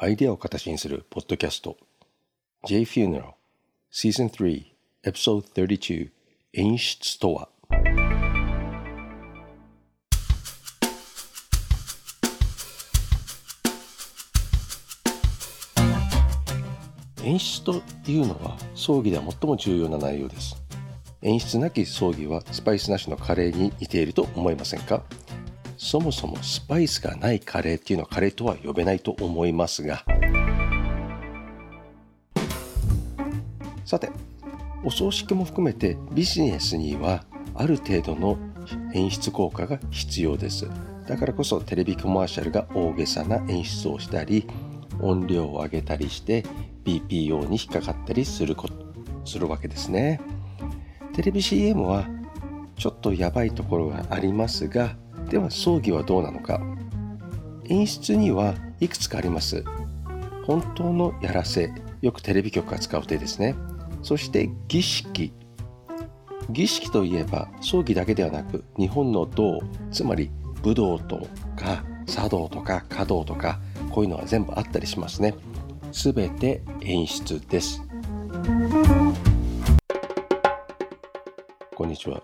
アイデアを形にするポッドキャスト。J Funeral Season 3 Episode 32演出とは？演出というのは葬儀では最も重要な内容です。演出なき葬儀はスパイスなしのカレーに似ていると思いませんか？そもそもスパイスがないカレーっていうのはカレーとは呼べないと思いますが。さてお葬式も含めてビジネスにはある程度の演出効果が必要です。だからこそテレビコマーシャルが大げさな演出をしたり音量を上げたりして BPO に引っかかったりするこするわけですね。テレビ CM はちょっとやばいところがありますがでは葬儀はどうなのか。演出にはいくつかあります。本当のやらせ。よくテレビ局が使う手ですね。そして儀式。儀式といえば葬儀だけではなく日本の道。つまり武道とか茶道とか華道とかこういうのは全部あったりしますね。すべて演出です。こんにちは。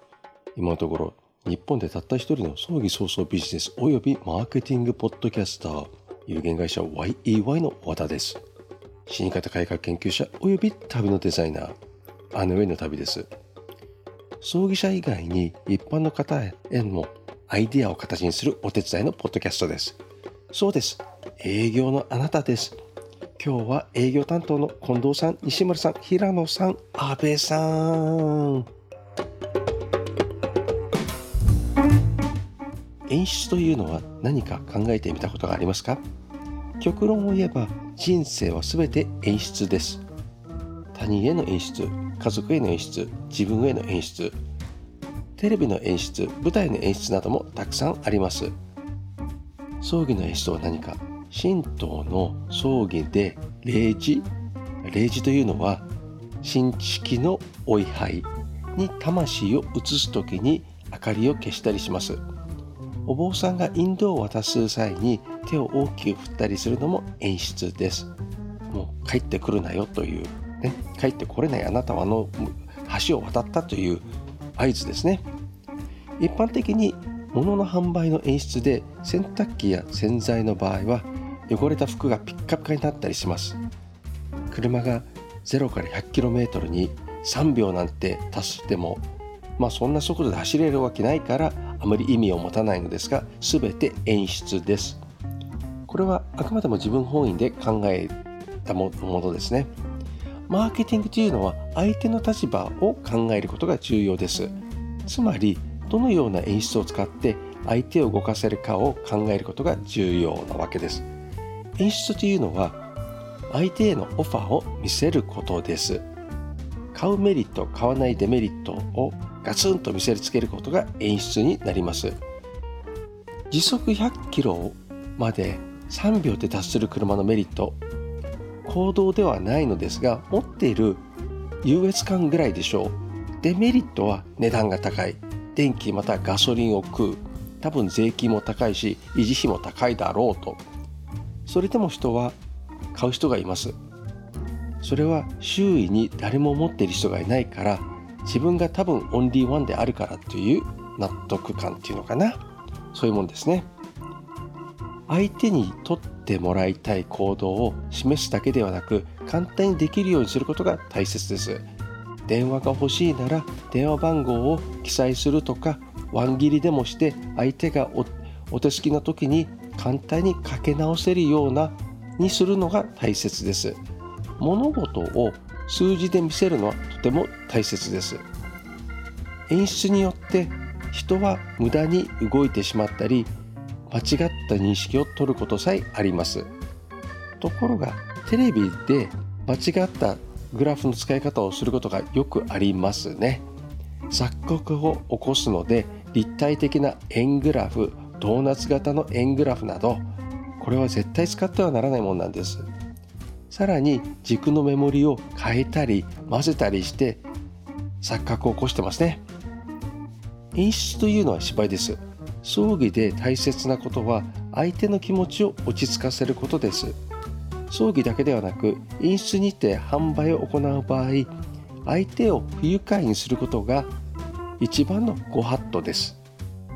今のところ日本でたった一人の葬儀早々ビジネスおよびマーケティングポッドキャスター有限会社 YEY の和田です。死に方改革研究者および旅のデザイナーアネウェイの旅です。葬儀者以外に一般の方へのアイデアを形にするお手伝いのポッドキャストです。そうです。営業のあなたです。今日は営業担当の近藤さん西村さん平野さん阿部さん。演出というのは何か考えてみたことがありますか？極論を言えば人生は全て演出です。他人への演出家族への演出自分への演出テレビの演出舞台の演出などもたくさんあります。葬儀の演出は何か？神道の葬儀で霊寺霊寺というのは新式のお位牌に魂を移す時に明かりを消したりします。お坊さんがインドを渡す際に手を大きく振ったりするのも演出です。もう帰ってくるなよという、ね、帰ってこれないあなたはあの橋を渡ったという合図ですね。一般的に物の販売の演出で洗濯機や洗剤の場合は汚れた服がピッカピカになったりします。車が0から 100km に3秒なんて足してもまあそんな速度で走れるわけないからあまり意味を持たないのですが全て演出です。これはあくまでも自分本位で考えたものですね。マーケティングというのは相手の立場を考えることが重要です。つまりどのような演出を使って相手を動かせるかを考えることが重要なわけです。演出というのは相手へのオファーを見せることです。買うメリット買わないデメリットをガツンと見せつけることが演出になります。時速100キロまで3秒で達する車のメリット行動ではないのですが持っている優越感ぐらいでしょう。デメリットは値段が高い。電気またガソリンを食う。多分税金も高いし維持費も高いだろうと。それでも人は買う人がいます。それは周囲に誰も持っている人がいないから自分が多分オンリーワンであるからという納得感っていうのかな。そういうもんですね。相手にとってもらいたい行動を示すだけではなく簡単にできるようにすることが大切です。電話が欲しいなら電話番号を記載するとかワン切りでもして相手がお手すきの時に簡単にかけ直せるようなにするのが大切です。物事を数字で見せるのはとても大切です。演出によって人は無駄に動いてしまったり間違った認識を取ることさえあります。ところがテレビで間違ったグラフの使い方をすることがよくありますね。錯覚を起こすので立体的な円グラフドーナツ型の円グラフなどこれは絶対使ってはならないものなんです。さらに軸のメモリを変えたり混ぜたりして錯覚を起こしてますね。演出というのは芝居です。葬儀で大切なことは相手の気持ちを落ち着かせることです。葬儀だけではなく飲出にて販売を行う場合相手を不愉快にすることが一番のご法度です。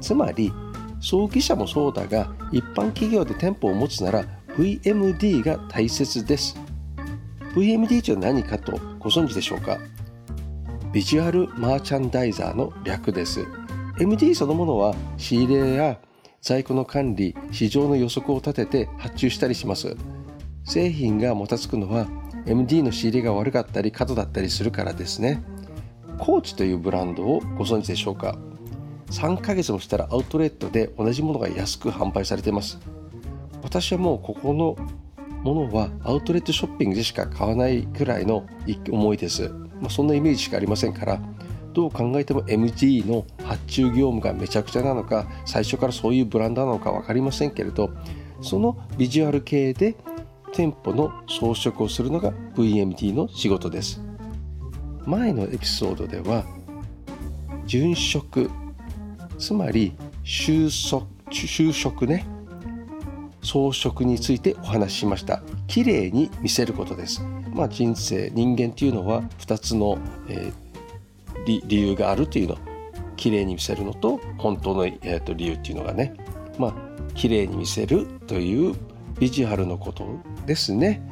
つまり葬儀社もそうだが一般企業で店舗を持つなら VMD が大切です。VMD とは何かとご存知でしょうか？ビジュアルマーチャンダイザーの略です。MD そのものは仕入れや在庫の管理市場の予測を立てて発注したりします。製品がもたつくのは MD の仕入れが悪かったり過度だったりするからですね。コーチというブランドをご存知でしょうか？3ヶ月もしたらアウトレットで同じものが安く販売されています。私はもうここのものはアウトレットショッピングでしか買わないくらいの思いです、まあ、そんなイメージしかありませんからどう考えても MG の発注業務がめちゃくちゃなのか最初からそういうブランドなのか分かりませんけれどそのビジュアル系で店舗の装飾をするのが VMT の仕事です。前のエピソードでは殉職つまり就職就職ね。装飾についてお話ししました。綺麗に見せることです。まあ人生人間っていうのは2つの、えー、理由があるというの。綺麗に見せるのと本当の、えー、と理由っていうのがね。まあ綺麗に見せるというビジュアルのことですね。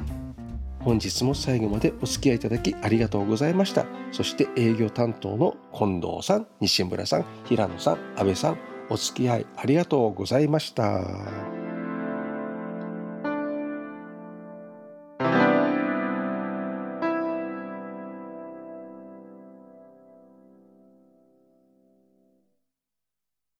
本日も最後までお付き合いいただきありがとうございました。そして営業担当の近藤さん西村さん平野さん安倍さんお付き合いありがとうございました。